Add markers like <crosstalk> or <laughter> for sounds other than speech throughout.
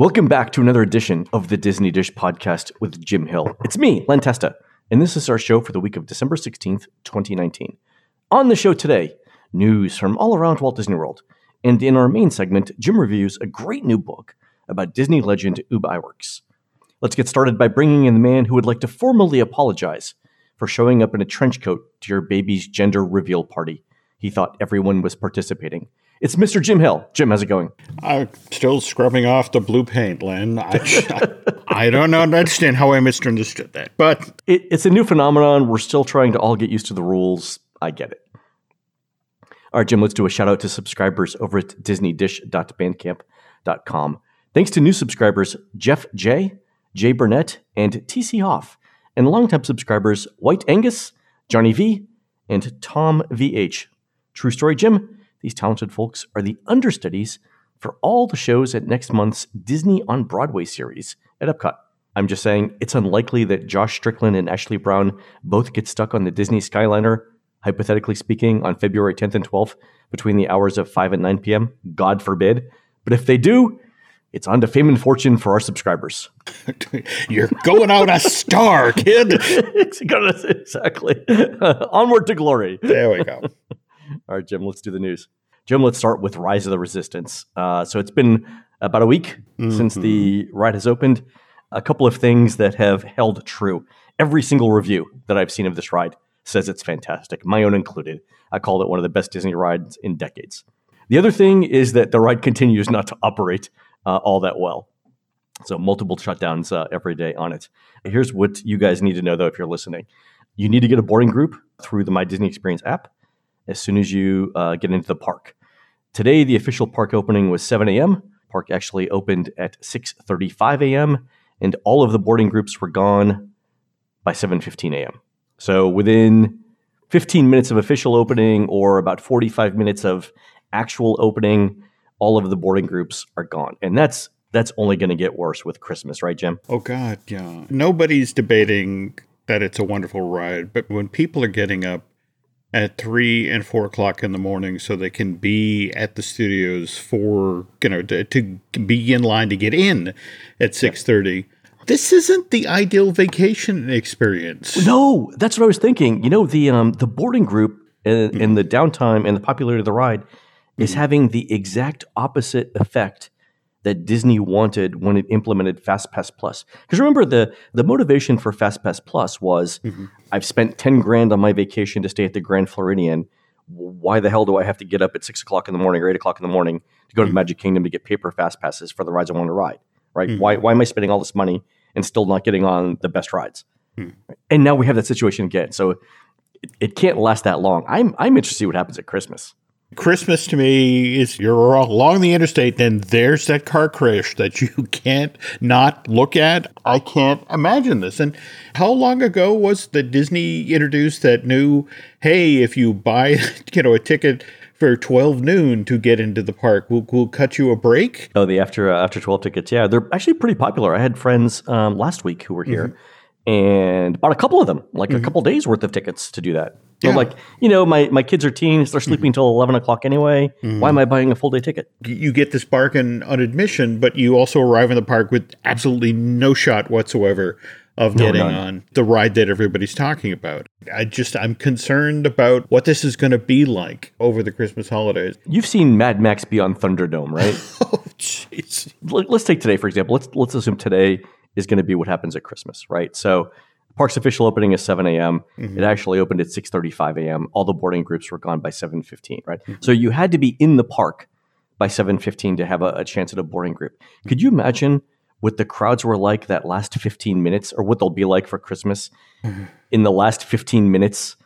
Welcome back to another edition of the Disney Dish podcast with Jim Hill. It's me, Len Testa, and this is our show for the week of December 16th, 2019. On the show today, news from all around Walt Disney World. And in our main segment, Jim reviews a great new book about Disney legend Ub Iwerks. Let's get started by bringing in the man who would like to formally apologize for showing up in a trench coat to your baby's gender reveal party. He thought everyone was participating. It's Mr. Jim Hill. Jim, how's it going? I'm still scrubbing off the blue paint, Len. I, I, I don't understand how I misunderstood that, but it, it's a new phenomenon. We're still trying to all get used to the rules. I get it. All right, Jim, let's do a shout out to subscribers over at disneydish.bandcamp.com. Thanks to new subscribers Jeff J, Jay Burnett, and TC Hoff, and longtime subscribers White Angus, Johnny V, and Tom VH. True story, Jim. These talented folks are the understudies for all the shows at next month's Disney on Broadway series at Epcot. I'm just saying, it's unlikely that Josh Strickland and Ashley Brown both get stuck on the Disney Skyliner, hypothetically speaking, on February 10th and 12th between the hours of 5 and 9 p.m. God forbid. But if they do, it's on to fame and fortune for our subscribers. <laughs> You're going out a star, kid. <laughs> exactly. <laughs> Onward to glory. There we go. All right, Jim, let's do the news. Jim, let's start with Rise of the Resistance. Uh, so it's been about a week mm-hmm. since the ride has opened. A couple of things that have held true. Every single review that I've seen of this ride says it's fantastic, my own included. I called it one of the best Disney rides in decades. The other thing is that the ride continues not to operate uh, all that well. So multiple shutdowns uh, every day on it. Here's what you guys need to know though if you're listening. You need to get a boarding group through the My Disney Experience app as soon as you uh, get into the park. Today, the official park opening was 7 a.m. Park actually opened at 6:35 a.m. and all of the boarding groups were gone by 7:15 a.m. So within 15 minutes of official opening or about 45 minutes of actual opening, all of the boarding groups are gone. And that's that's only going to get worse with Christmas, right, Jim? Oh God, yeah. Nobody's debating that it's a wonderful ride, but when people are getting up at three and four o'clock in the morning so they can be at the studios for you know to, to be in line to get in at six thirty. This isn't the ideal vacation experience. No, that's what I was thinking. You know, the um the boarding group and, mm-hmm. and the downtime and the popularity of the ride mm-hmm. is having the exact opposite effect that Disney wanted when it implemented FastPass Plus. Because remember, the the motivation for FastPass Plus was mm-hmm. I've spent ten grand on my vacation to stay at the Grand Floridian. Why the hell do I have to get up at six o'clock in the morning or eight o'clock in the morning to go mm-hmm. to Magic Kingdom to get paper fast passes for the rides I want to ride? Right? Mm-hmm. Why why am I spending all this money and still not getting on the best rides? Hmm. And now we have that situation again. So it, it can't last that long. I'm I'm interested to see what happens at Christmas. Christmas to me is you're along the interstate, then there's that car crash that you <laughs> can't not look at. I can't imagine this. And how long ago was that Disney introduced that new, hey, if you buy, <laughs> you know, a ticket for 12 noon to get into the park, we'll, we'll cut you a break? Oh, the after uh, after 12 tickets. Yeah, they're actually pretty popular. I had friends um, last week who were here. Mm-hmm and bought a couple of them, like mm-hmm. a couple days worth of tickets to do that. Yeah. like, you know, my, my kids are teens. They're sleeping until mm-hmm. 11 o'clock anyway. Mm-hmm. Why am I buying a full day ticket? You get this bargain on admission, but you also arrive in the park with absolutely no shot whatsoever of no, getting none. on the ride that everybody's talking about. I just, I'm concerned about what this is going to be like over the Christmas holidays. You've seen Mad Max Beyond Thunderdome, right? <laughs> oh, jeez. Let's take today, for example. Let's, let's assume today is going to be what happens at Christmas, right? So Park's official opening is 7 a.m. Mm-hmm. It actually opened at 6:35 a.m. All the boarding groups were gone by 7:15, right? Mm-hmm. So you had to be in the park by 7:15 to have a, a, chance at a boarding group. Could you imagine what the crowds were like that last 15 minutes, or what they'll be like for Christmas mm-hmm. in the last 15 minutes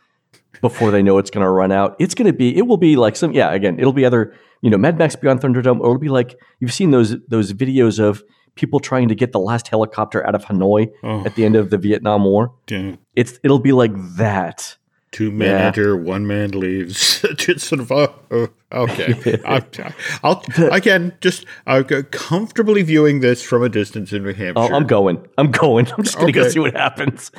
before they know it's going to run out? It's going to be, it will be like some, yeah. Again, it'll be either you know Mad Max Beyond Thunderdome, or it'll be like you've seen those those videos of people trying to get the last helicopter out of Hanoi oh. at the end of the Vietnam War. Damn. It's it'll be like that. Two men yeah. enter, one man leaves. <laughs> just sort of uh, uh, okay. <laughs> I, will again just uh, comfortably viewing this from a distance in New Hampshire. Oh, I'm going. I'm going. <laughs> I'm just going to okay. go see what happens.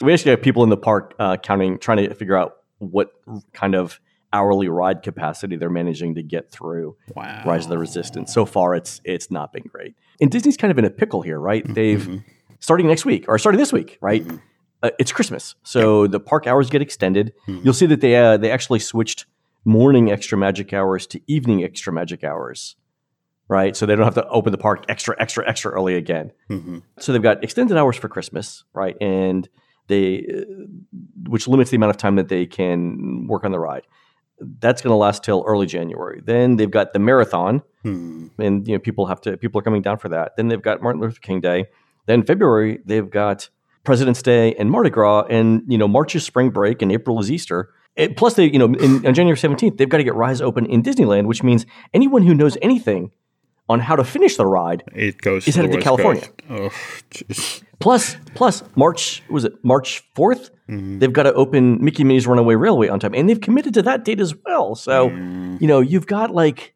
We actually have people in the park uh, counting, trying to figure out what kind of hourly ride capacity they're managing to get through Wow. Rise of the Resistance. So far, it's it's not been great. And Disney's kind of in a pickle here, right? They've starting next week or starting this week, right? Uh, it's Christmas, so the park hours get extended. You'll see that they uh, they actually switched morning extra magic hours to evening extra magic hours, right? So they don't have to open the park extra extra extra early again. Mhm. So they've got extended hours for Christmas, right? And they, uh, which limits the amount of time that they can work on the ride. That's going to last till early January. Then they've got the marathon, Hmm. and you know people have to people are coming down for that. Then they've got Martin Luther King Day. Then February they've got President's Day and Mardi Gras, and you know March is spring break and April is Easter. And plus, they you know in, on January seventeenth they've got to get Rise open in Disneyland, which means anyone who knows anything on how to finish the ride It goes He's headed to California. Oh. Plus, plus March was it March 4th They've got to open Mickey Minnie's Runaway Railway on time, and they've committed to that date as well. So, mm. you know, you've got like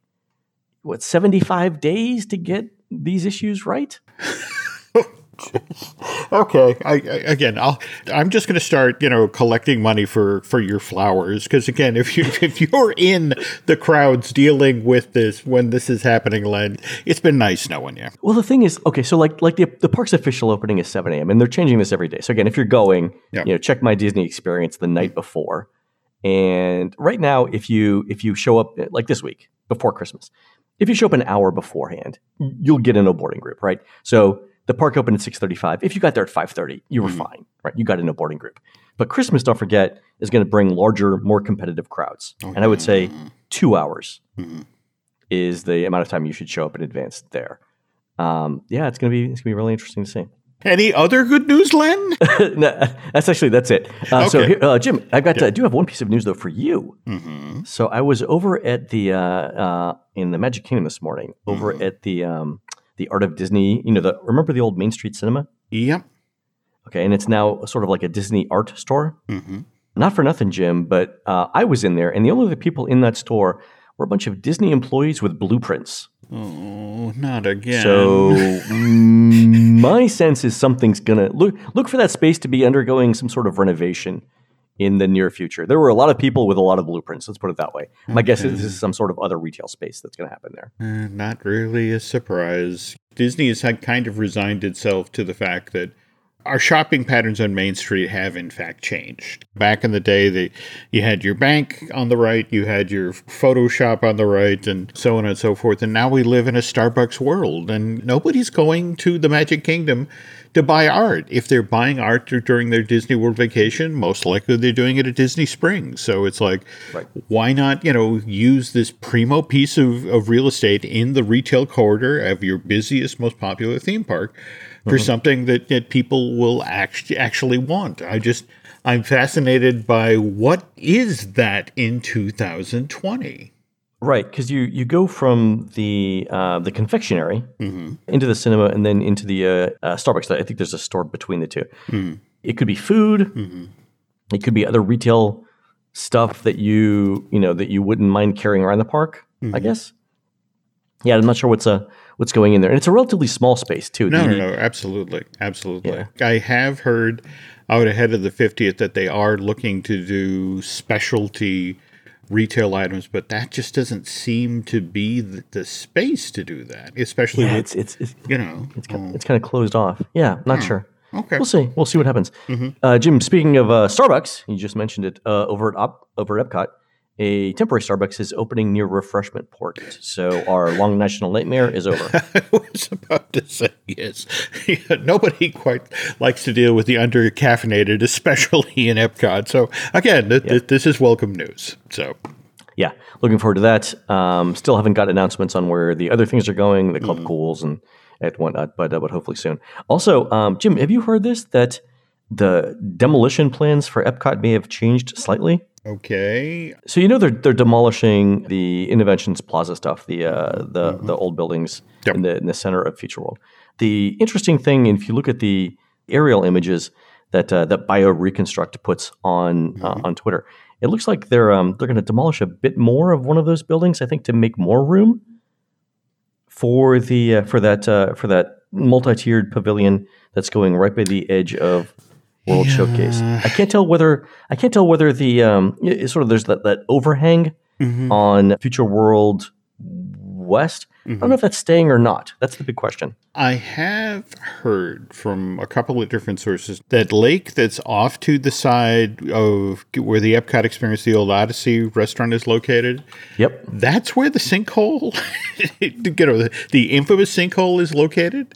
what seventy five days to get these issues right. <laughs> <laughs> Okay. I, I, again, I'll, I'm just going to start, you know, collecting money for, for your flowers. Because again, if you <laughs> if you're in the crowds dealing with this when this is happening, Len, it's been nice knowing you. Well, the thing is, okay, so like like the the park's official opening is seven a.m. and they're changing this every day. So again, if you're going, Yeah. you know, check my Disney experience the night before. And right now, if you if you show up like this week before Christmas, if you show up an hour beforehand, you'll get in a boarding group, right? So the park opened at six thirty-five. If you got there at five thirty, you were fine, right? You got in a boarding group. But Christmas, don't forget, is going to bring larger, more competitive crowds, and I would say two hours is the amount of time you should show up in advance there. Um, yeah, it's gonna be it's gonna be really interesting to see. Any other good news, Len? <laughs> no, that's actually that's it. Uh, So, here, uh, Jim, I've got I do have one piece of news though for you. mm-hmm. So I was over at the uh, uh, in the Magic Kingdom this morning, over Mm-hmm. at the um, the Art of Disney. You know, the remember the old Main Street Cinema? Yep. Okay, and it's now sort of like a Disney art store. Mm-hmm. Not for nothing, Jim, but uh, I was in there, and the only other people in that store were a bunch of Disney employees with blueprints. Oh, not again. So <laughs> my sense is something's gonna look look for that space to be undergoing some sort of renovation in the near future. There were a lot of people with a lot of blueprints. Let's put it that way. My guess is this is some sort of other retail space that's going to happen there. Uh, not really a surprise. Disney has had kind of resigned itself to the fact that our shopping patterns on Main Street have in fact changed. Back in the day, they, you had your bank on the right, you had your Photoshop on the right, and so on and so forth. And now we live in a Starbucks world, and nobody's going to the Magic Kingdom to buy art. If they're buying art during their Disney World vacation, most likely they're doing it at Disney Springs. So it's like, Right. why not, you know, use this primo piece of, of real estate in the retail corridor of your busiest, most popular theme park for uh-huh. something that, that people will actually actually want. I just I'm fascinated by what is that in 2020. Right, because you you go from the uh, the confectionery into the cinema and then into the uh, uh, Starbucks. I think there's a store between the 2 It could be food. It could be other retail stuff that you you know that you wouldn't mind carrying around the park. I guess. Yeah, I'm not sure what's uh what's going in there, and it's a relatively small space too. No, no, no, absolutely, absolutely. Yeah. I have heard out ahead of the 50th that they are looking to do specialty retail items, but that just doesn't seem to be the, the space to do that, especially Yeah, with it's it's it's you know. it's kind, of, it's kind of closed off. Yeah, not sure. Okay. We'll see. We'll see what happens. Uh, Jim, speaking of uh, Starbucks, you just mentioned it uh, over at Op- over at Epcot. A temporary Starbucks is opening near Refreshment Port, so our long national nightmare is over. <laughs> I was about to say yes. <laughs> Nobody quite likes to deal with the under caffeinated, especially in Epcot. So again, th- th- this is welcome news. So yeah, looking forward to that. Um, still haven't got announcements on where the other things are going, the club cools and and whatnot, but uh, but hopefully soon. Also, um, Jim, have you heard this that the demolition plans for Epcot may have changed slightly? Okay, So you know they're they're demolishing the Innovations Plaza stuff, the uh, the the old buildings Yep. in the in the center of Future World. The interesting thing, if you look at the aerial images that uh, that bioreconstruct puts on uh, on Twitter, it looks like they're um, they're going to demolish a bit more of one of those buildings. I think to make more room for the uh, for that uh, for that multi-tiered pavilion that's going right by the edge of World Yeah. Showcase. I can't tell whether I can't tell whether the um sort of there's that, that overhang Mhm. on Future World West. I Mm-hmm. don't know if that's staying or not. That's the big question. I have heard from a couple of different sources that lake that's off to the side of where the Epcot Experience, the old Odyssey restaurant, is located. Yep. That's where the sinkhole, <laughs> you know, the, the infamous sinkhole is located.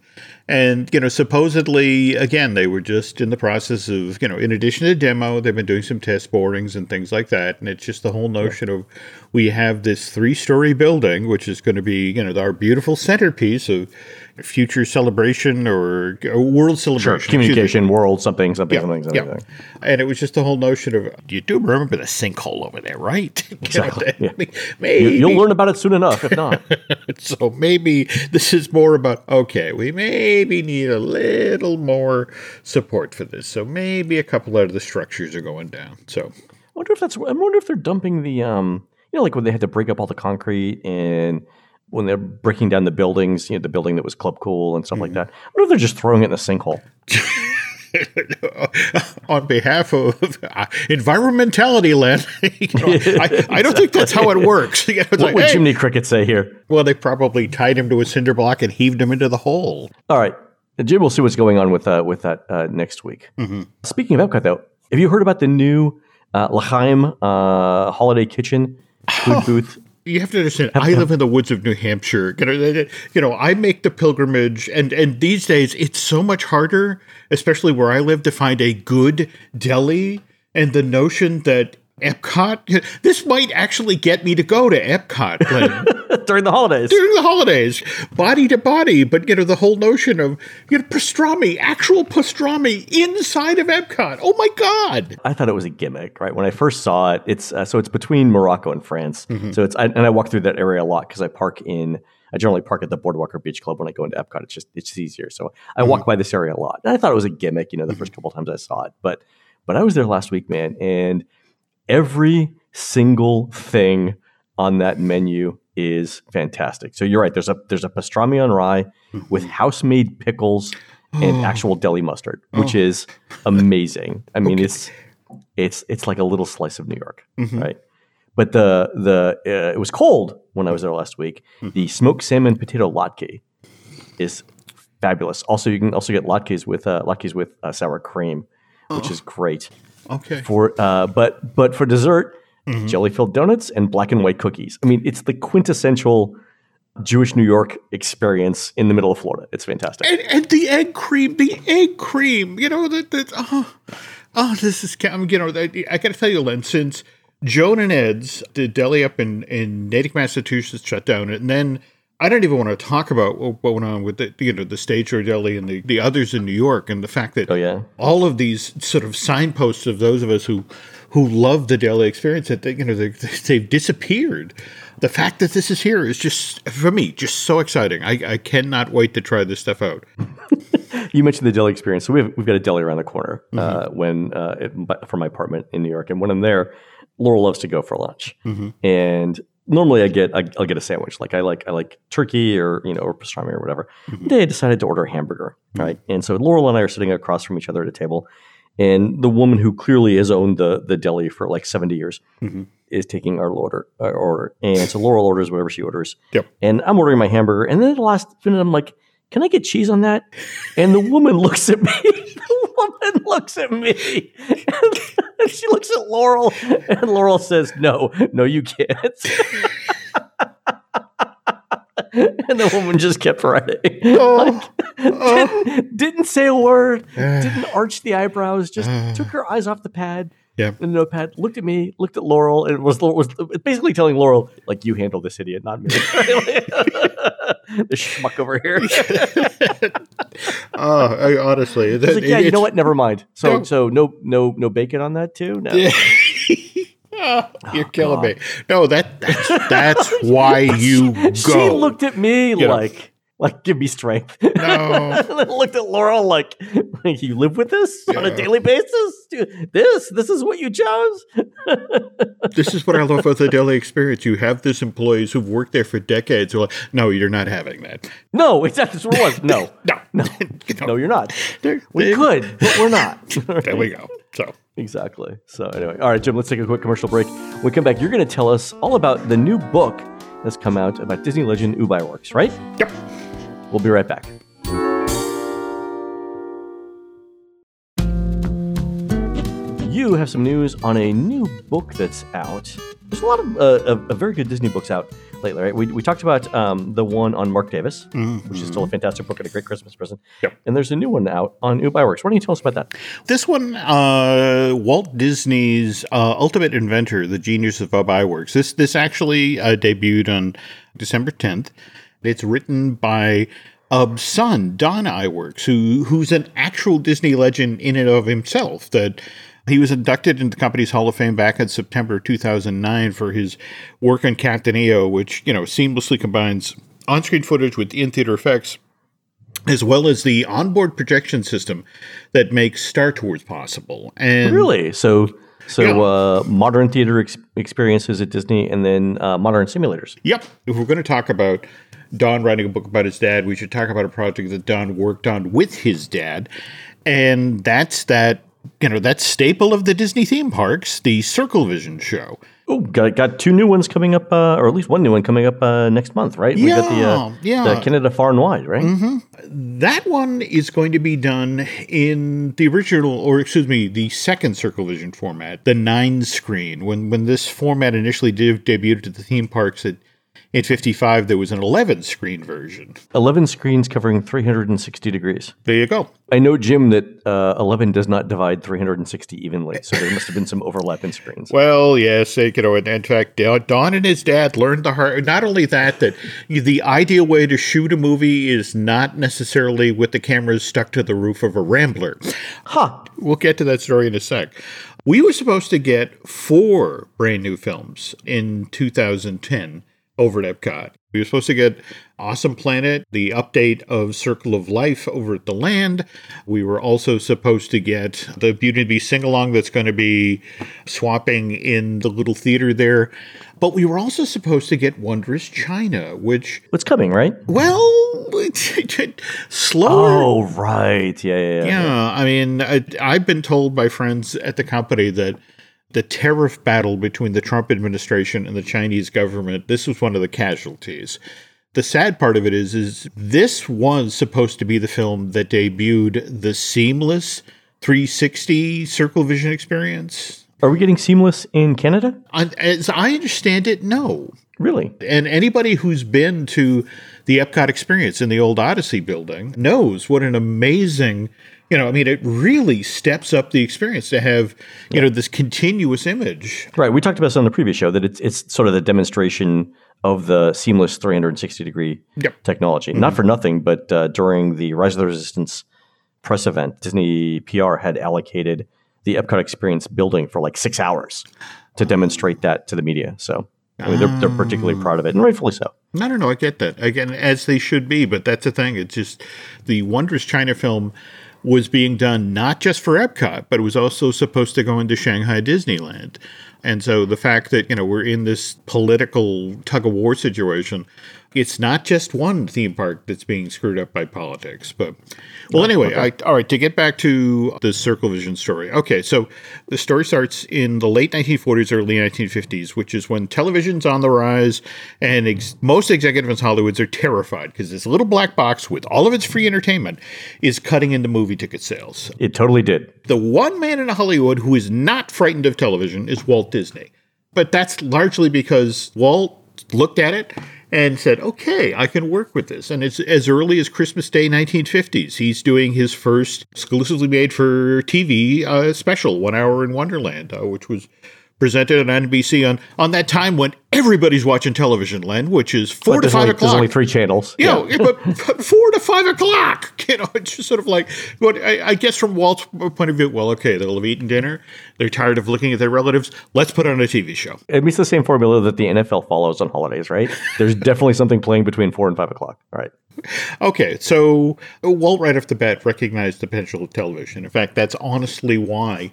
And, you know, supposedly, again, they were just in the process of, you know, in addition to demo, they've been doing some test borings and things like that. And it's just the whole notion of we have this three story building, which is going to be, you know, our beautiful centerpiece of future celebration or, or world celebration. me. Communication world something something something something. Yeah. And it was just the whole notion of you do remember the sinkhole over there, right? <laughs> Exactly, yeah. <laughs> Maybe You, you'll learn about it soon enough. If not, <laughs> so maybe this is more about okay, we maybe need a little more support for this. So maybe a couple of the structures are going down. So I wonder if that's. I wonder if they're dumping the um. You know, like when they had to break up all the concrete and when they're breaking down the buildings. You know, the building that was Club Cool and stuff Mm-hmm. like that. I wonder if they're just throwing it in the sinkhole. <laughs> on behalf of uh, environmentality land, <laughs> you know, I, I don't think that's how it works. <laughs> You know, What like, would hey, Jiminy Cricket say here? well, they probably tied him to a cinder block and heaved him into the hole. All right, Jim, we'll see what's going on with uh, with that uh, next week. Mm-hmm. Speaking of Epcot, though, have you heard about the new uh, L'Chaim uh, Holiday Kitchen food booth? You have to understand. I live in the woods of New Hampshire. You know, I make the pilgrimage, and and these days it's so much harder, especially where I live, to find a good deli. And the notion that Epcot, this might actually get me to go to Epcot <laughs> during the holidays. during the holidays, body to body. But you know, the whole notion of you know pastrami, actual pastrami inside of Epcot. Oh my God! I thought it was a gimmick, right? When I first saw it, it's uh, so it's between Morocco and France. Mm-hmm. So it's I, and I walk through that area a lot because I park in. I generally park at the Boardwalk or Beach Club when I go into Epcot. It's just it's just easier. So I walk mm-hmm. by this area a lot. And I thought it was a gimmick, you know, the first mm-hmm. couple times I saw it. But but I was there last week, man, and every single thing on that menu is fantastic. So you're right. There's a there's a pastrami on rye with house made pickles and actual deli mustard, which is amazing. I mean, it's it's it's like a little slice of New York, right? But the the uh, it was cold when I was there last week. The smoked salmon potato latke is fabulous. Also, you can also get latkes with uh, latkes with uh, sour cream, which is great Okay. for uh, but but for dessert, jelly filled donuts and black and white cookies. I mean, it's the quintessential Jewish New York experience in the middle of Florida. It's fantastic. and, and the egg cream, the egg cream, you know that that oh, oh this is I'm you know I, I got to tell you, Len, since Joan and Ed's the deli up in in Natick, Massachusetts shut down, and then I don't even want to talk about what went on with the you know the Stage or Deli and the the others in New York, and the fact that Oh yeah, all of these sort of signposts of those of us who who love the deli experience that they, you know they, they've disappeared. The fact that this is here is just for me just so exciting. I, I cannot wait to try this stuff out. <laughs> you mentioned the deli experience. So we have we've got a deli around the corner uh, when uh, it, from my apartment in New York, and when I'm there, Laurel loves to go for lunch, and normally I get I, I'll get a sandwich. Like I like I like turkey or you know or pastrami or whatever. Mm-hmm. Today I decided to order a hamburger, mm-hmm. right? And so Laurel and I are sitting across from each other at a table, and the woman who clearly has owned the the deli for like 70 years mm-hmm. is taking our order uh, our order, and so Laurel orders whatever she orders, Yep. and I'm ordering my hamburger, and then at the last minute I'm like. Can I get cheese on that? And the woman looks at me. <laughs> The woman looks at me. And <laughs> she looks at Laurel, and Laurel says, No, no, you can't. <laughs> and the woman just kept writing. Oh, didn't, didn't say a word, <sighs> didn't arch the eyebrows, just <sighs> took her eyes off the pad. Yeah. The notepad looked at me, looked at Laurel, and was was basically telling Laurel, like, you handle this idiot, not me. <laughs> the schmuck over here. <laughs> oh, I, honestly, like, yeah, you know what? Never mind. So, No. so no, no, no bacon on that too. No. <laughs> Oh, you're oh, killing me. No, that that's, that's why you go. She looked at me know. like, like, give me strength. No. and <laughs> then looked at Laurel like, like, you live with this on a daily basis. Dude, This, this is what you chose. <laughs> this is what I love about the daily experience. You have these employees who've worked there for decades. Who are like, no, you're not having that. No, exactly. That's what it was. No, <laughs> No, no, no, you're not. they're- We could, but we're not. There we go. So Exactly. So anyway, all right, Jim, let's take a quick commercial break. When we come back, you're going to tell us all about the new book that's come out about Disney legend Ub Iwerks, right? yep. We'll be right back. You have some news on a new book that's out. There's a lot of, uh, of, of very good Disney books out lately, right? We, we talked about um, the one on Mark Davis, which is still a fantastic book and a great Christmas present. Yep. And there's a new one out on Ub Iwerks. Why don't you tell us about that? This one, uh, Walt Disney's uh, Ultimate Inventor, The Genius of Ub Iwerks. This this actually uh, debuted on December 10th. It's written by Ub's son, Don Iwerks, who who's an actual Disney legend in and of himself. That he was inducted into the company's Hall of Fame back in September 2009 for his work on Captain EO, which you know seamlessly combines on-screen footage with in-theater effects as well as the onboard projection system that makes Star Tours possible. And Really? So, so Yeah. uh, modern theater ex- experiences at Disney, and then uh, modern simulators. Yep. If we're going to talk about Don writing a book about his dad, we should talk about a project that Don worked on with his dad. And that's that, you know, that staple of the Disney theme parks, the Circle Vision show. Oh, got got two new ones coming up, uh, or at least one new one coming up uh, next month, right? we got the uh, Yeah, yeah. the Canada Far and Wide, right? That one is going to be done in the original, or excuse me, the second Circle Vision format, the nine screen. When when this format initially did, debuted at the theme parks at in 55, there was an 11 screen version. Eleven screens covering 360 degrees. There you go. I know, Jim, that uh, 11 does not divide 360 evenly, so there must have been some overlap in screens. <laughs> Well, yes, you know, and in fact, Don and his dad learned the hard. Not only that, that the ideal way to shoot a movie is not necessarily with the cameras stuck to the roof of a Rambler. Huh. We'll get to that story in a sec. We were supposed to get four brand new films in 2010 over at Epcot. We were supposed to get Awesome Planet, the update of Circle of Life over at the Land. We were also supposed to get the Beauty and the Beast sing along that's going to be swapping in the little theater there. But we were also supposed to get Wondrous China, which, What's coming, right? well, <laughs> slower. Oh, right. Yeah, yeah, yeah. Yeah, I mean, I, I've been told by friends at the company that the tariff battle between the Trump administration and the Chinese government, this was one of the casualties. The sad part of it is, is this was supposed to be the film that debuted the seamless 360 Circle Vision experience. Are we getting seamless in Canada? I- As I understand it, no. Really? And anybody who's been to the Epcot experience in the old Odyssey building knows what an amazing, you know, I mean, it really steps up the experience to have, you know, this continuous image. Right. We talked about this on the previous show that it's it's sort of the demonstration of the seamless 360 degree Yep. technology. Not for nothing, but uh, during the Rise of the Resistance press event, Disney PR had allocated the Epcot Experience building for like six hours to demonstrate that to the media. So I mean, they're, they're particularly proud of it, and rightfully so. I don't know. I get that again, as they should be, but that's the thing. It's just the Wondrous China film was being done not just for Epcot, but it was also supposed to go into Shanghai Disneyland. And so the fact that you know we're in this political tug of war situation, it's not just one theme park that's being screwed up by politics. But well, anyway, I, all right. To get back to the Circle Vision story. Okay, so the story starts in the late 1940s, early 1950s, which is when television's on the rise, and ex- most executives in Hollywoods are terrified because this little black box with all of its free entertainment is cutting into movie ticket sales. It totally did. The one man in Hollywood who is not frightened of television is Walt Disney. But that's largely because Walt looked at it and said, okay, I can work with this. And it's as early as Christmas Day 1950s. He's doing his first exclusively made for TV uh, special, One Hour in Wonderland, uh, which was presented on NBC on, on that time when everybody's watching television, Len, which is 4 to 5 only, o'clock. there's only three channels. You know, but, but <laughs> four to five o'clock, <laughs> you know, it's just sort of like, what I, I guess from Walt's point of view, well, okay, they'll have eaten dinner. They're tired of looking at their relatives. Let's put on a TV show. It meets the same formula that the NFL follows on holidays, right? There's <laughs> definitely something playing between four and five o'clock. All right. Okay, so Walt right off the bat recognized the potential of television. In fact, that's honestly why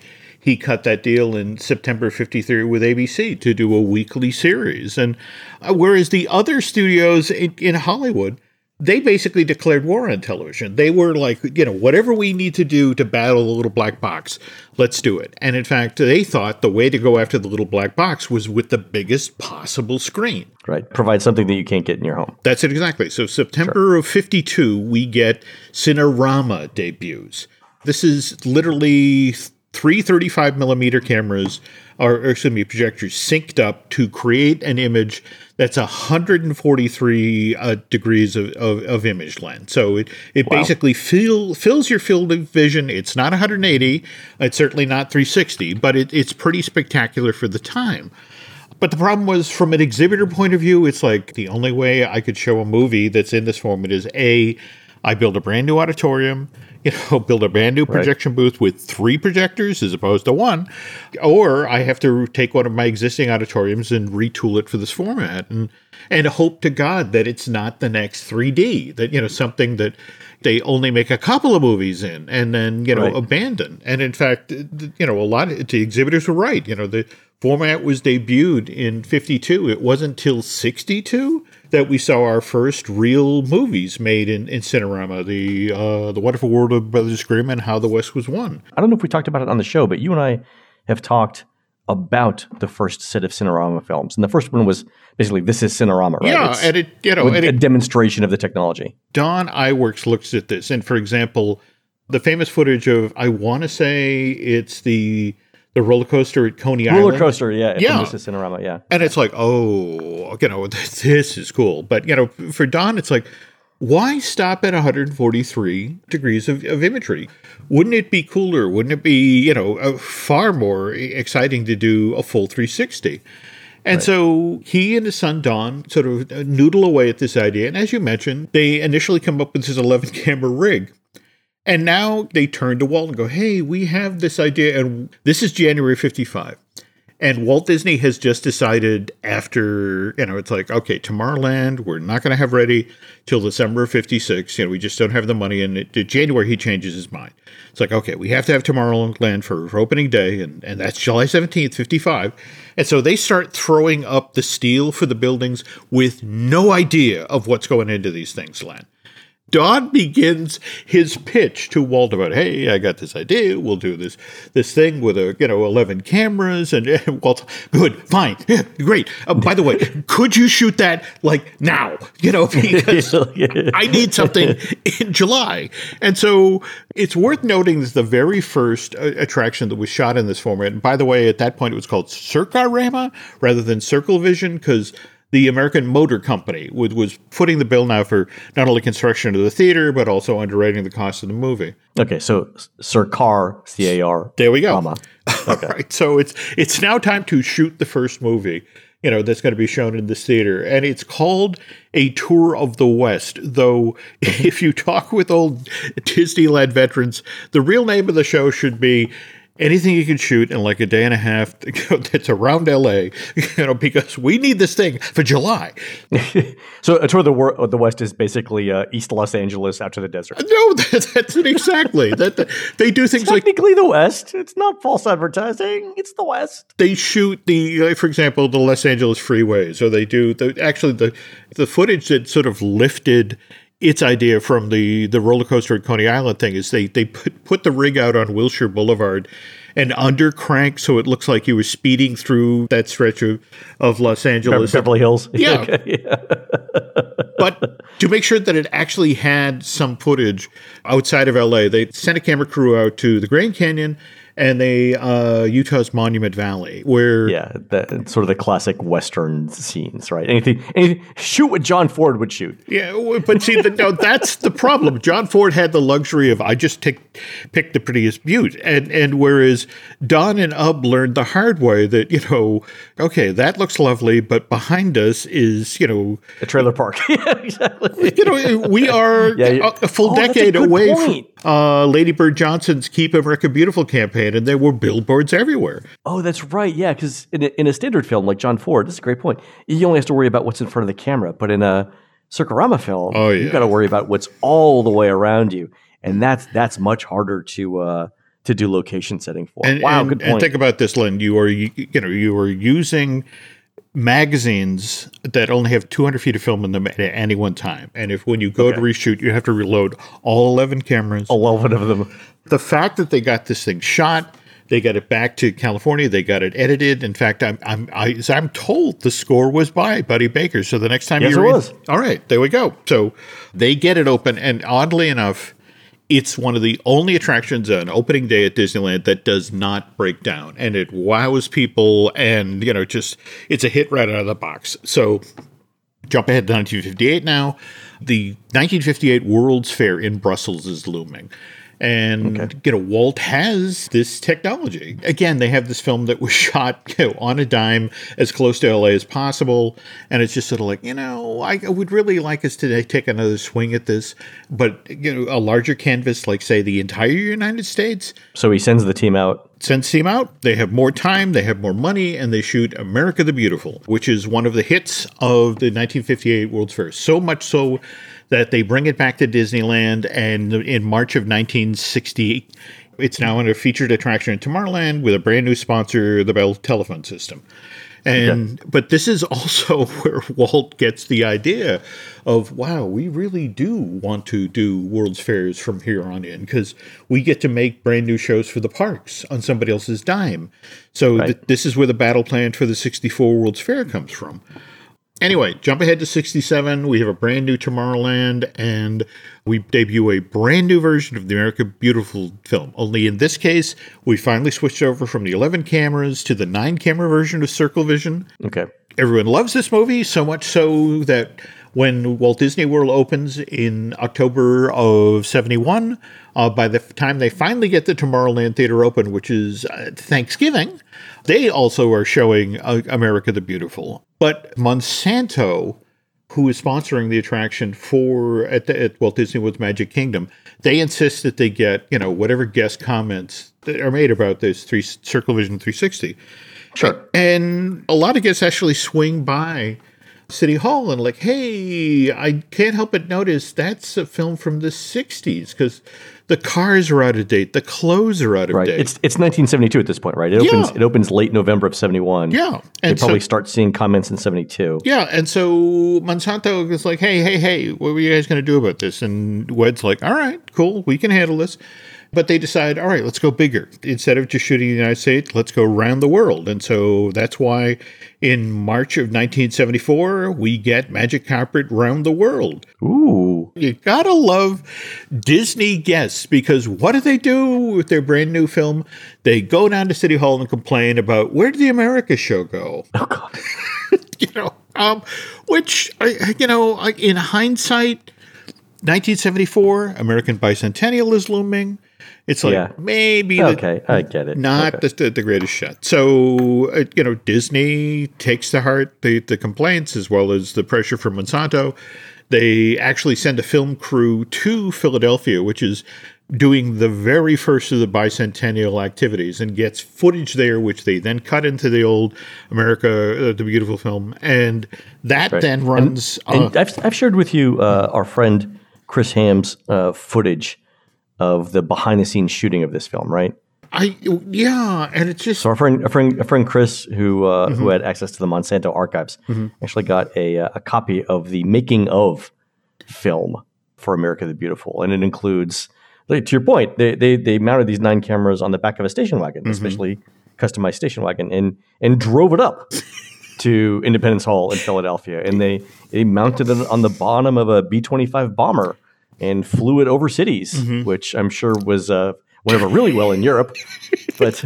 he cut that deal in September 53 with ABC to do a weekly series. And uh, whereas the other studios in, in Hollywood, they basically declared war on television. They were like, you know, whatever we need to do to battle the little black box, let's do it. And in fact, they thought the way to go after the little black box was with the biggest possible screen. Right. Provide something that you can't get in your home. That's it exactly. So September sure. of 52, we get Cinerama debuts. This is literally three 35 millimeter cameras or, or excuse me projectors synced up to create an image that's 143 uh, degrees of, of, of, image length. So it, it wow. basically fill, fills your field of vision. It's not 180 it's certainly not 360 but it, it's pretty spectacular for the time. But the problem was from an exhibitor point of view it's like the only way i could show a movie that's in this format is a i build a brand new auditorium <laughs> you know, build a brand new projection right. booth with three projectors as opposed to one, or I have to take one of my existing auditoriums and retool it for this format and and hope to God that it's not the next 3D, that you know something that they only make a couple of movies in and then you know right. abandon. And in fact, you know, a lot of the exhibitors were right. You know, the format was debuted in 52. It wasn't till 62 that we saw our first real movies made in, in Cinerama, the uh, the Wonderful World of Brothers Grimm and How the West Was Won. I don't know if we talked about it on the show, but you and I have talked about the first set of Cinerama films, and the first one was basically this is Cinerama, right? Yeah, it's and it you know a it, demonstration of the technology. Don Iwerks looks at this, and for example, the famous footage of I want to say it's the the roller coaster at Coney roller Island. Roller coaster, yeah, yeah. This is Cinerama, yeah. And it's like, oh, you know, <laughs> this is cool. But you know, for Don, it's like, why stop at 143 degrees of, of imagery? Wouldn't it be cooler? Wouldn't it be, you know, uh, far more exciting to do a full 360? And right. so he and his son Don sort of uh, noodle away at this idea. And as you mentioned, they initially come up with this 11 camera rig. And now they turn to Walt and go, hey, we have this idea. And this is January 55. And Walt Disney has just decided after, you know, it's like, okay, Tomorrowland, we're not going to have ready till December of 56. You know, we just don't have the money. And it, January, he changes his mind. It's like, okay, we have to have Tomorrowland for, for opening day. And, and that's July 17th, 55. And so they start throwing up the steel for the buildings with no idea of what's going into these things, Len. Don begins his pitch to Walt about, "Hey, I got this idea. We'll do this this thing with a you know eleven cameras." And, and Walt, good, fine, yeah, great. Uh, by the way, <laughs> could you shoot that like now? You know, <laughs> because I need something in July. And so it's worth noting that the very first uh, attraction that was shot in this format. And by the way, at that point, it was called Circarama rather than Circle Vision because the American Motor Company was, was footing the bill now for not only construction of the theater, but also underwriting the cost of the movie. Okay, so Sir Car, C A R. There we go. <laughs> Okay. All right, so it's it's now time to shoot the first movie. You know that's going to be shown in this theater, and it's called a tour of the West. Though, <laughs> if you talk with old Disneyland veterans, the real name of the show should be anything you can shoot in like a day and a half that's <laughs> around LA, you know, because we need this thing for July. <laughs> so a tour of the, wor- the West is basically uh, East Los Angeles out to the desert. No, <laughs> that, that's it exactly. that, that, they do things it's like technically the West. It's not false advertising. It's the West. They shoot the, uh, for example, the Los Angeles freeways, or they do the actually the the footage that sort of lifted its idea from the the roller coaster at Coney Island thing is they they put put the rig out on Wilshire Boulevard and under crank so it looks like you were speeding through that stretch of, of Los Angeles. Beverly Hills. <laughs> <laughs> Yeah. but to make sure that it actually had some footage outside of LA, they sent a camera crew out to the Grand Canyon and they uh, Utah's Monument Valley, where yeah, the, sort of the classic Western scenes, right? Anything, anything, shoot what John Ford would shoot. Yeah, but see, the, no, that's the problem. John Ford had the luxury of I just take, pick the prettiest butte, and and whereas Don and Ub learned the hard way that you know, okay, that looks lovely, but behind us is you know a trailer park. <laughs> yeah, exactly. You know, we are yeah, a, a, full oh, decade away point. from uh, Lady Bird Johnson's "Keep America Beautiful" campaign and there were billboards everywhere. Oh, that's right. Yeah, because in, in a, standard film like John Ford, this is a great point. You only have to worry about what's in front of the camera, but in a Circarama film, oh, yeah. you've got to worry about what's all the way around you, and that's that's much harder to uh, to do location setting for. And, wow, and, good point. And think about this, Len. You are you, you know you are using magazines that only have 200 feet of film in them at any one time. And if when you go to reshoot, you have to reload all 11 cameras. 11 of them. The fact that they got this thing shot, they got it back to California, they got it edited. In fact, I'm I'm I, as I'm told the score was by Buddy Baker. So the next time Yes, you it was. all right, there we go. So they get it open, and oddly enough, it's one of the only attractions on opening day at Disneyland that does not break down, and it wows people, and you know, just it's a hit right out of the box. So jump ahead to 1958 now. The 1958 World's Fair in Brussels is looming. And you know, Walt has this technology. Again, they have this film that was <laughs> shot you know, on a dime, as close to LA as possible, and it's just sort of like you know, I would really like us to take another swing at this, but you know, a larger canvas, like say the entire United States, So he sends the team out. sends team out. They have more time, they have more money, and they shoot America the Beautiful, which is one of the hits of the 1958 World's Fair. So much so that they bring it back to Disneyland, and in March of 1960, it's now a featured attraction in Tomorrowland with a brand new sponsor, the Bell Telephone System. And but this is also <laughs> where Walt gets the idea of wow, we really do want to do World's Fairs from here on in because we get to make brand new shows for the parks on somebody else's dime. So th- this is where the battle plan for the 64 World's Fair comes from. Anyway, jump ahead to 67. We have a brand new Tomorrowland, and we debut a brand new version of the America Beautiful film. Only in this case, we finally switched over from the 11 cameras to the 9 camera version of Circle Vision. Okay. Everyone loves this movie, so much so that when Walt Disney World opens in October of 71, uh, by the time they finally get the Tomorrowland Theater open, which is uh, Thanksgiving, they also are showing uh, America the Beautiful. But Monsanto, who is sponsoring the attraction for at, the, at Walt Disney World's Magic Kingdom, they insist that they get you know whatever guest comments that are made about this three Circle Vision 360. Sure. And a lot of guests actually swing by City Hall and like, hey, I can't help but notice that's a film from the '60s because the cars are out of date, the clothes are out of Right. date. It's it's 1972 at this point, right? It opens Yeah. it opens late November of 71. yeah, They and probably so, start seeing comments in 72. yeah, and so Monsanto is like, hey, hey, hey, what were you guys going to do about this? And WED's like, all right, cool, we can handle this. But they decide, all right, let's go bigger. Instead of just shooting the United States, let's go around the world. And so that's why in March of 1974, we get Magic Carpet Round the World. Ooh. You gotta love Disney guests because what do they do with their brand new film? They go down to City Hall and complain about where did the America show go? Oh <laughs> god. you know, um, which I- you know, in hindsight, 1974 American Bicentennial is looming. It's like Yeah. maybe the- Okay, I get it. not Okay. the, the greatest shot. So, uh, you know, Disney takes to heart the, the complaints as well as the pressure from Monsanto. They actually send a film crew to Philadelphia, which is doing the very first of the bicentennial activities and gets footage there, which they then cut into the old America, uh, the beautiful film. And that then runs. uh, And I've, I've shared with you uh, our friend Chris Ham's uh, footage of the behind the scenes shooting of this film, right? I, yeah, and it's just. So our friend, a friend, a friend Chris, who uh, Mm-hmm. who had access to the Monsanto archives, actually got a uh, a copy of the making of film for America the Beautiful, and it includes, like, to your point, they, they they mounted these nine cameras on the back of a station wagon, Mm-hmm. especially customized station wagon, and and drove it up <laughs> to Independence Hall in Philadelphia, and they they mounted it on the bottom of a B twenty five bomber and flew it over cities, Mm-hmm. which I'm sure was uh, went over really well in Europe. But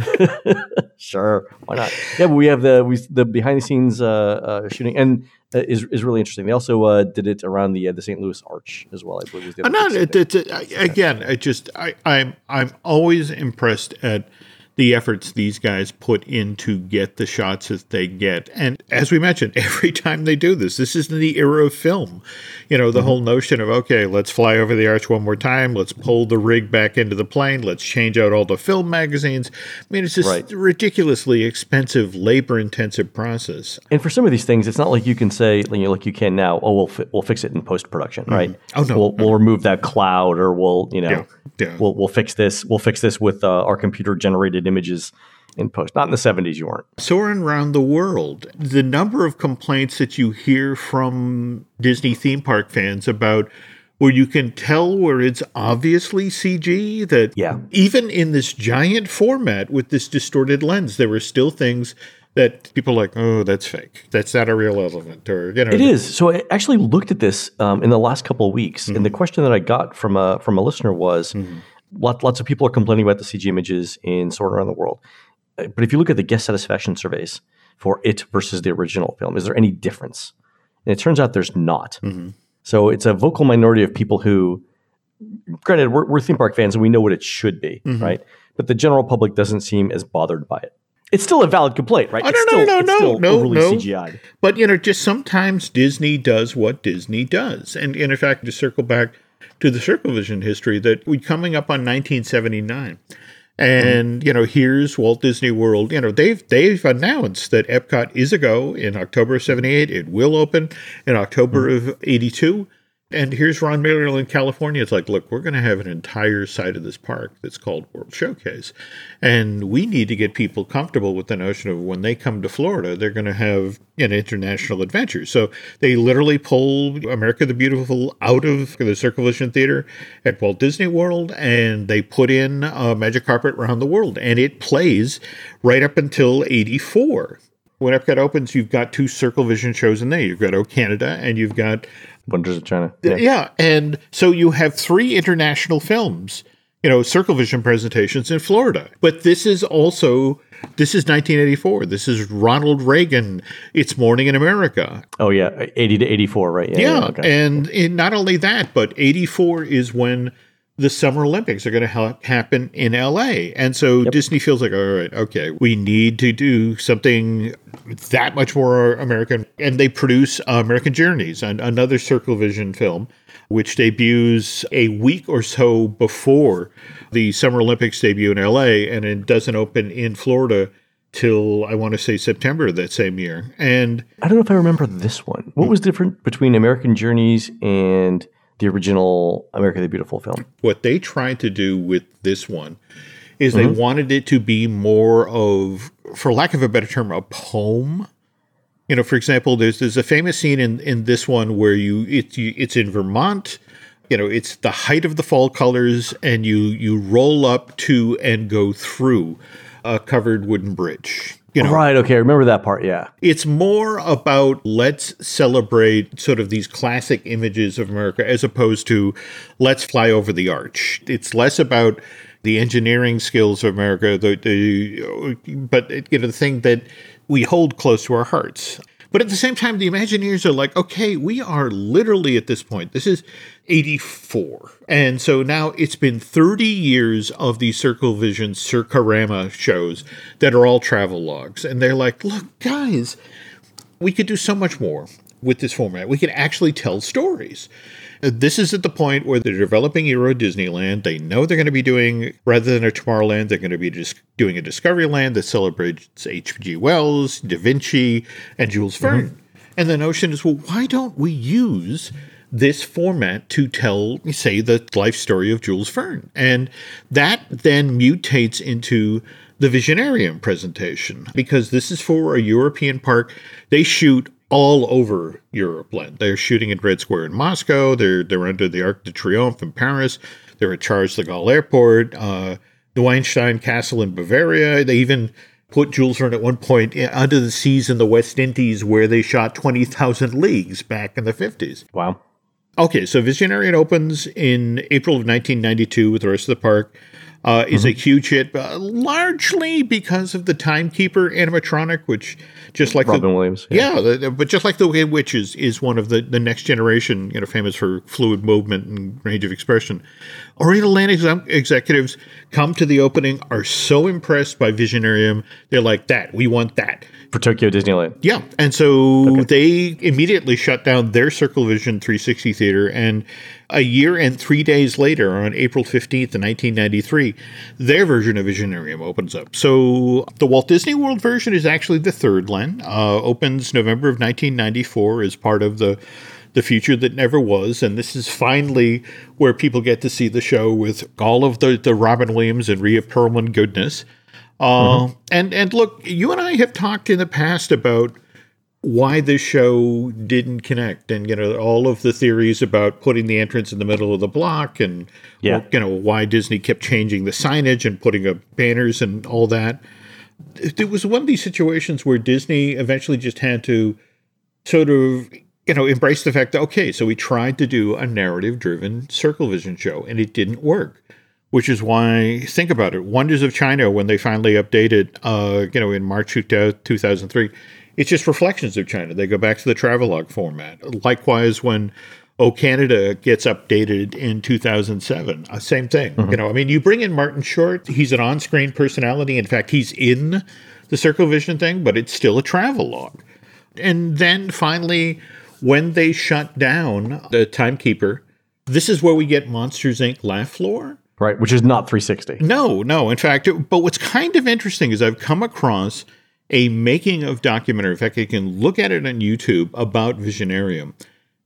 <laughs> sure, why not? Yeah, but we have the we the behind the scenes uh, uh, shooting and uh, is is really interesting. They also uh, did it around the uh, the St. Louis Arch as well. I believe was the other not. piece. It, it, it, I- again, I just I, I'm I'm always impressed at the efforts these guys put in to get the shots that they get. And as we mentioned, <laughs> every time they do this, this is the era of film. You know, the mm-hmm. whole notion of, okay, let's fly over the arch one more time, let's pull the rig back into the plane, let's change out all the film magazines. I mean, it's just right. ridiculously expensive, labor intensive process. And for some of these things, it's not like you can say, you know, like you can now, oh, we'll, fi- we'll fix it in post production, mm-hmm. right? Oh, no. We'll, no. we'll remove that cloud or we'll, you know, yeah. Yeah. We'll, we'll fix this. We'll fix this with uh, our computer generated images in post. Not in the 70s, you weren't. Soarin' around the world, the number of complaints that you hear from Disney theme park fans about where you can tell where it's obviously CG, that yeah. even in this giant format with this distorted lens, there were still things that people are like, oh, that's fake. That's not a real element, or you know. It is. So I actually looked at this um, in the last couple of weeks, mm-hmm. and the question that I got from a from a listener was, mm-hmm. Lot, lots of people are complaining about the CG images in Soarin' Around the World, uh, but if you look at the guest satisfaction surveys for it versus the original film, is there any difference? And it turns out there's not. Mm-hmm. So it's a vocal minority of people who, granted, we're, we're theme park fans and we know what it should be, mm-hmm. right? But the general public doesn't seem as bothered by it it's still a valid complaint, right? Oh, it's no, still, no, no, no, no, overly no. CGI'd. But you know, just sometimes Disney does what Disney does, and, and in fact, to circle back to the Circle Vision history, that we're coming up on 1979. And mm-hmm. you know, here's Walt Disney World. You know, they've they've announced that Epcot is a go in October of '78. It will open in October mm-hmm. of '82. And here's Ron in California. It's like, look, we're going to have an entire side of this park that's called World Showcase. And we need to get people comfortable with the notion of when they come to Florida, they're going to have an international adventure. So they literally pull America the Beautiful out of the Circle Vision Theater at Walt Disney World and they put in a magic carpet around the world. And it plays right up until 84 when Epcot opens, you've got two Circle Vision shows in there. You've got O Canada and you've got Wonders of China. Yeah. yeah. And so you have three international films, you know, Circle Vision presentations in Florida. But this is also this is 1984. This is Ronald Reagan. It's Morning in America. Oh yeah, 80 to 84, right? Yeah, yeah, yeah okay. and, and not only that, but 84 is when the Summer Olympics are going to ha- happen in LA. And so yep. Disney feels like, all right, okay, we need to do something that much more American. And they produce uh, American Journeys, and another Circle Vision film, which debuts a week or so before the Summer Olympics debut in LA, and it doesn't open in Florida till I want to say September that same year. And I don't know if I remember this one. What was different between American Journeys and the original America the Beautiful film. What they tried to do with this one is mm-hmm. they wanted it to be more of, for lack of a better term, a poem. You know, for example, there's there's a famous scene in, in this one where you it's you, it's in Vermont. You know, it's the height of the fall colors, and you you roll up to and go through a covered wooden bridge. You know, right. Okay. I remember that part. Yeah. It's more about let's celebrate sort of these classic images of America as opposed to let's fly over the arch. It's less about the engineering skills of America, the, the but you know the thing that we hold close to our hearts. But at the same time, the Imagineers are like, okay, we are literally at this point. This is 84. And so now it's been 30 years of the Circle Vision Circarama shows that are all travel logs. And they're like, look, guys, we could do so much more with this format. We could actually tell stories. This is at the point where they're developing Euro Disneyland. They know they're going to be doing, rather than a Tomorrowland, they're going to be just doing a Discoveryland that celebrates H.G. Wells, Da Vinci, and Jules Verne. Mm-hmm. And the notion is, well, why don't we use this format to tell, say, the life story of Jules Verne? And that then mutates into the Visionarium presentation because this is for a European park. They shoot all over Europe. They're shooting at Red Square in Moscow. They're they're under the Arc de Triomphe in Paris. They're at Charles de Gaulle Airport, uh, Neuschwanstein Castle in Bavaria. They even put Jules Verne at one point under the seas in the West Indies, where they shot Twenty Thousand Leagues back in the fifties. Wow. Okay, so Visionarium opens in April of 1992 with the rest of the park uh, is a huge hit, uh, largely because of the Timekeeper animatronic, which just like Robin the, Williams. yeah, the, the- but just like the Wicked Witch is, is one of the, the next generation, you know, famous for fluid movement and range of expression. Oriental Land exem- executives come to the opening, are so impressed by Visionarium, they're like, that, we want that. For Tokyo Disneyland. Yeah. And so they immediately shut down their Circle Vision 360 theater. And a year and three days later, on April 15th, 1993, their version of Visionarium opens up. So the Walt Disney World version is actually the third, Len. Uh, opens November of 1994 as part of the the future that never was. And this is finally where people get to see the show with all of the, the Robin Williams and Rhea Perlman goodness. Uh, And and look, you and I have talked in the past about why this show didn't connect, and you know all of the theories about putting the entrance in the middle of the block, and Yeah. you know why Disney kept changing the signage and putting up banners and all that. It was one of these situations where Disney eventually just had to sort of you know embrace the fact that okay, so we tried to do a narrative-driven Circle Vision show, and it didn't work which is why think about it wonders of china when they finally updated uh you know in march 2003 it's just reflections of china. They go back to the travelogue format. Likewise when oh canada gets updated in 2007 uh, same thing. You know i mean you bring in martin short he's an on-screen personality. In fact he's in the circle vision thing but it's still a travelogue and then finally when they shut down the timekeeper this is where we get monsters inc. laugh floor Right. Which is not 360. no, no. In fact, it- but what's kind of interesting is I've come across a making of documentary. In fact, you can look at it on YouTube about Visionarium.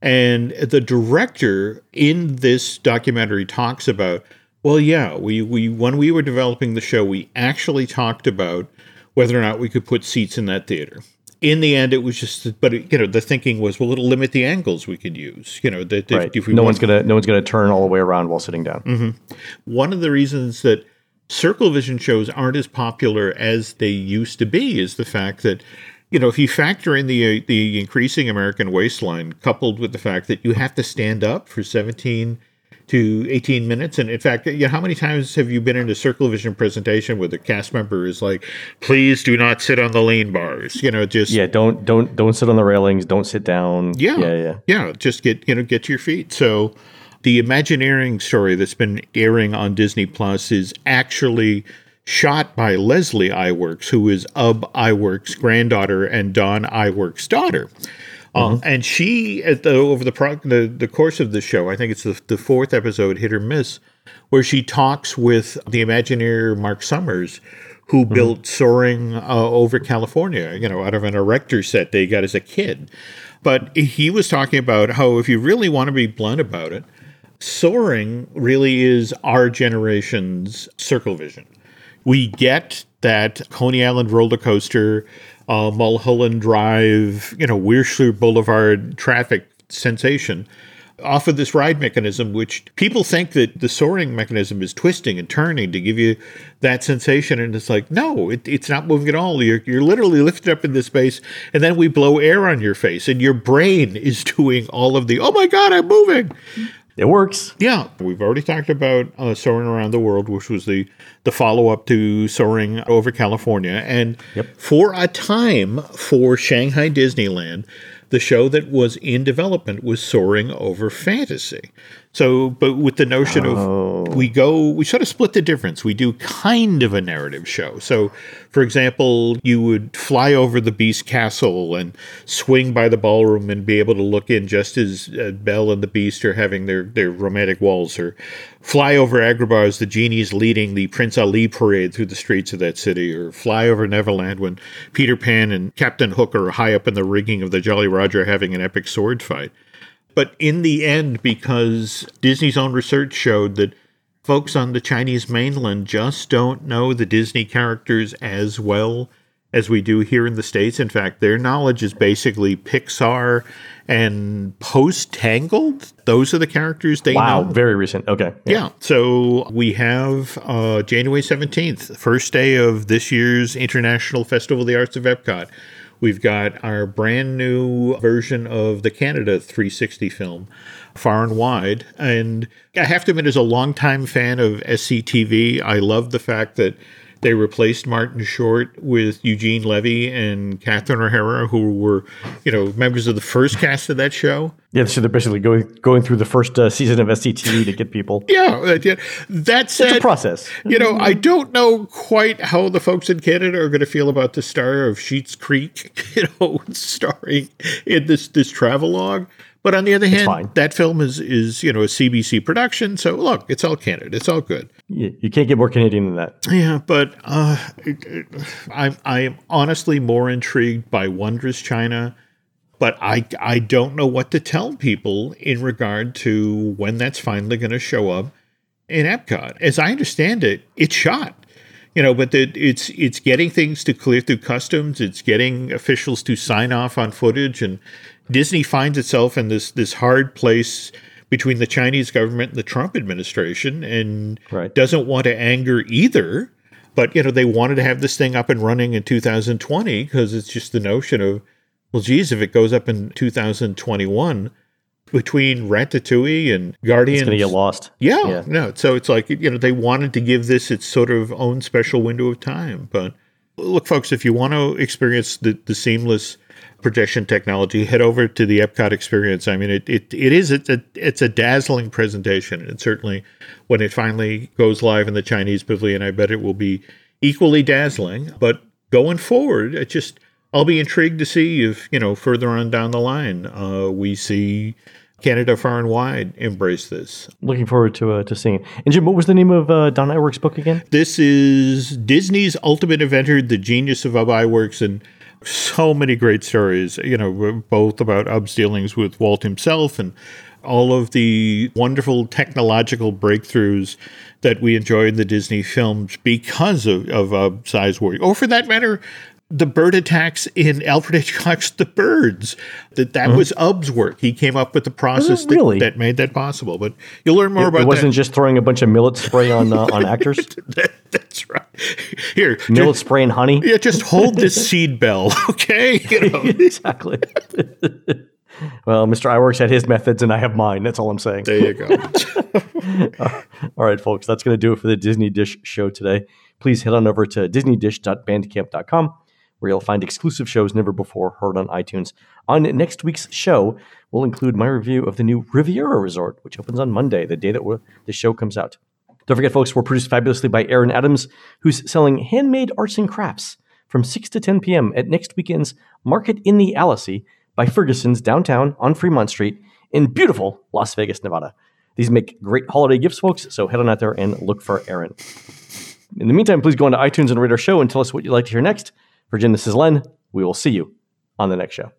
And the director in this documentary talks about, well, yeah, we, we when we were developing the show, we actually talked about whether or not we could put seats in that theater. In the end, it was just, but you know, the thinking was, well, it'll limit the angles we could use. You know, that Right. if we no one's gonna no one's gonna turn all the way around while sitting down. Mm-hmm. one of the reasons that circle vision shows aren't as popular as they used to be is the fact that you know if you factor in the uh, the increasing American waistline coupled with the fact that you have to stand up for 17 to 18 minutes and in fact you know, how many times have you been in a circle vision presentation where the cast member is like please do not sit on the lane bars you know just Yeah. Don't don't don't sit on the railings. Don't sit down. yeah. Yeah. Yeah. Yeah. Just get, you know, get to your feet. So the Imagineering story that's been airing on Disney Plus is actually shot by Leslie Iwerks, who is Ub Iwerks' granddaughter and Don Iwerks' daughter. Uh, and she, at the, over the, pro, the the course of the show, I think it's the, the fourth episode, Hit or Miss, where she talks with the Imagineer Mark Sumner, who built Soarin' uh, over California, you know, out of an erector set they got as a kid. But he was talking about how, if you really want to be blunt about it, Soarin' really is our generation's circle vision. We get that Coney Island roller coaster, uh, Mulholland Drive, you know, Wilshire Boulevard traffic sensation off of this ride mechanism, which people think that the Soarin' mechanism is twisting and turning to give you that sensation. And it's like, no, it, it's not moving at all. You're, you're literally lifted up in this space, and then we blow air on your face, and your brain is <laughs> doing all of the, oh my God, I'm moving. It works. Yeah, we've already talked about uh, Soarin' Around the World, which was the, the follow up to Soarin' Over California. And for a time for Shanghai Disneyland, the show that was in development was Soarin' Over Fantasy. So, but with the notion of we go, we sort of split the difference. We do kind of a narrative show. So, for example, you would fly over the Beast Castle and swing by the ballroom and be able to look in just as uh, Belle and the Beast are having their, their romantic waltz, or fly over Agrabah as the genie's leading the Prince Ali parade through the streets of that city, or fly over Neverland when Peter Pan and Captain Hook are high up in the rigging of the Jolly Roger having an epic sword fight. But in the end, because Disney's own research showed that folks on the Chinese mainland just don't know the Disney characters as well as we do here in the States. In fact, their knowledge is basically Pixar and post Tangled. Those are the characters they Wow. know. Very recent. Okay. Yeah. So we have uh, January 17th, first day of this year's International Festival of the Arts of Epcot. We've got our brand new version of the Canada 360 film, Far and Wide. And I have to admit, as a longtime fan of SCTV, I love the fact that they replaced Martin Short with Eugene Levy and Catherine O'Hara, who were, you know, members of the first cast of that show. Yeah, so they're basically going going through the first uh, season of SCTV to get people. <laughs> Yeah, uh, yeah. That said, it's a process. You know, I don't know quite how the folks in Canada are going to feel about the star of Schitt's Creek, <laughs> you know, starring in this this travelogue. But on the other hand, that film is is you know a CBC production, so look, it's all Canada, it's all good. You, you can't get more Canadian than that. Yeah, but uh, I'm I am honestly more intrigued by Wondrous China, but I I don't know what to tell people in regard to when that's finally going to show up in Epcot. As I understand it, it's shot you know but the, it's it's getting things to clear through customs it's getting officials to sign off on footage and Disney finds itself in this this hard place between the Chinese government and the Trump administration, and right. doesn't want to anger either. But you know they wanted to have this thing up and running in 2020 because it's just the notion of, well, geez, if it goes up in 2021 between Ratatouille and Guardians, it's going to get lost. Yeah, yeah, no. So it's like you know they wanted to give this its sort of own special window of time. But look, folks, if you want to experience the the seamless projection technology, head over to the Epcot experience. I mean, it, it, it is it's a, it's a dazzling presentation. And certainly when it finally goes live in the Chinese pavilion, I bet it will be equally dazzling. But going forward, it just I'll be intrigued to see if, you know, further on down the line, uh, we see Canada far and wide embrace this. Looking forward to uh, to seeing it. And Jim, what was the name of uh, Don Iwerks' book again? This is Disney's Ultimate Inventor: The Genius of Ub Iwerks, and so many great stories, you know, both about Ub's dealings with Walt himself and all of the wonderful technological breakthroughs that we enjoy in the Disney films because of, of uh, Sizewell, or for that matter, the bird attacks in Alfred Hitchcock's The Birds. That that mm-hmm. was Ub's work. He came up with the process that, really? that, made that possible. But you'll learn more it, about. It wasn't that. just throwing a bunch of millet spray on uh, on actors. <laughs> that, that's right. Here, <laughs> millet just, spray and honey. Yeah, just hold this <laughs> seed bell, okay? You know. exactly. well, Mr. Iwerks had his methods, and I have mine. That's all I'm saying. There you go. all right, folks, that's going to do it for the Disney Dish show today. Please head on over to disneydish.bandcamp.com where you'll find exclusive shows never before heard on iTunes. On next week's show, we'll include my review of the new Riviera Resort, which opens on Monday, the day that the show comes out. Don't forget, folks, we're produced fabulously by Aaron Adams, who's selling handmade arts and crafts from 6 to 10 p.m. at next weekend's Market in the Alley by Ferguson's downtown on Fremont Street in beautiful Las Vegas, Nevada. These make great holiday gifts, folks, so head on out there and look for Aaron. In the meantime, please go on to iTunes and rate our show and tell us what you'd like to hear next. For Jim, this is Len. We will see you on the next show.